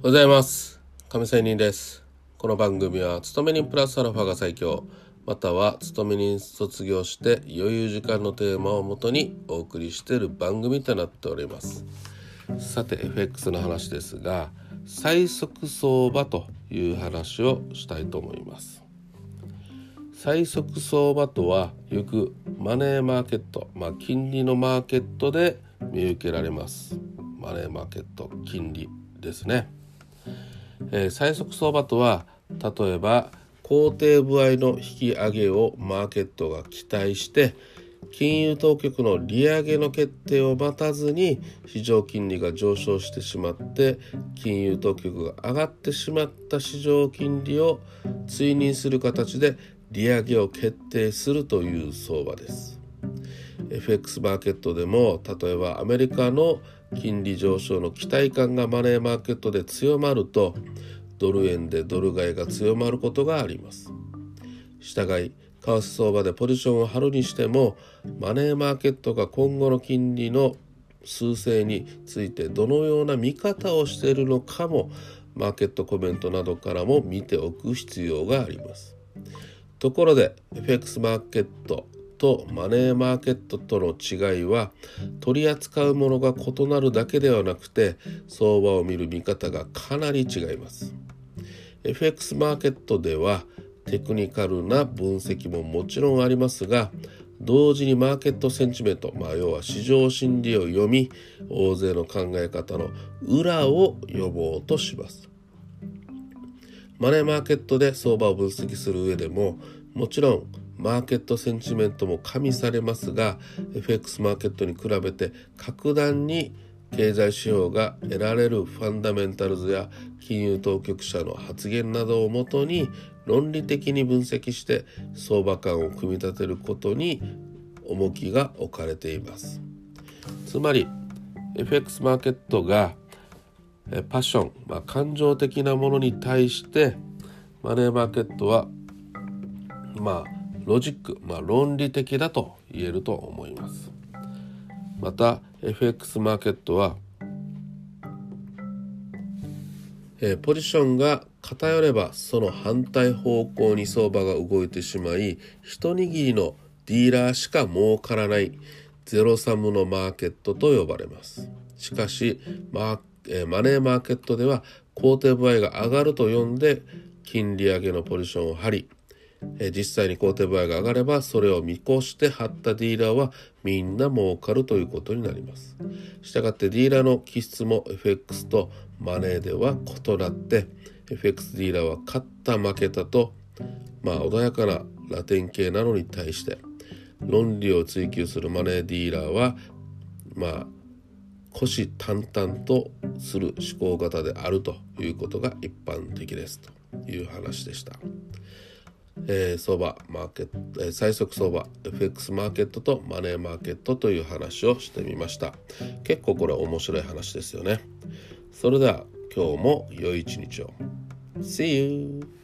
おはようございます。亀仙人です。この番組は勤め人プラスアルファが最強。または勤め人卒業して余裕時間のテーマをもとにお送りしている番組となっております。さて FX の話ですが最速相場という話をしたいと思います。最速相場とはよくマネーマーケット、まあ、金利のマーケットで見受けられます。マネーマーケット金利ですね、えー、最速相場とは例えば肯定部合の引き上げをマーケットが期待して金融当局の利上げの決定を待たずに市場金利が上昇してしまって金融当局が上がってしまった市場金利を追認する形で利上げを決定するという相場です。FX マーケットでも例えばアメリカの金利上昇の期待感がマネーマーケットで強まるとドル円でドル買いが強まることがあります。従い為替相場でポジションを張るにしてもマネーマーケットが今後の金利の数勢についてどのような見方をしているのかもマーケットコメントなどからも見ておく必要があります。ところで FX マーケットとマネーマーケットとの違いは取り扱うものが異なるだけではなくて相場を見る見方がかなり違います。FX マーケットではテクニカルな分析ももちろんありますが同時にマーケットセンチメント、まあ、要は市場心理を読み大勢の考え方の裏を呼ぼうとします。マネーマーケットで相場を分析する上でももちろんマーケットセンチメントも加味されますが FX マーケットに比べて格段に経済指標が得られるファンダメンタルズや金融当局者の発言などをもとに論理的に分析して相場感を組み立てることに重きが置かれています。つまり FX マーケットがパッション、まあ、感情的なものに対してマネーマーケットはまあロジック、まあ、論理的だと言えると思います。また FX マーケットは、えー、ポジションが偏ればその反対方向に相場が動いてしまい一握りのディーラーしか儲からないゼロサムのマーケットと呼ばれます。しかしマーマネーマーケットでは肯定部合が上がると読んで金利上げのポジションを張り、実際に肯定部合が上がればそれを見越して張ったディーラーはみんな儲かるということになります。したがってディーラーの気質も FX とマネーでは異なって FX ディーラーは勝った負けたとまあ穏やかなラテン系なのに対して論理を追求するマネーディーラーはまあ虎視眈々とする思考型であるということが一般的ですという話でした。えー、相場マーケット、えー、最速相場 FX マーケットとマネーマーケットという話をしてみました。結構これ面白い話ですよね。それでは今日も良い一日を。See you!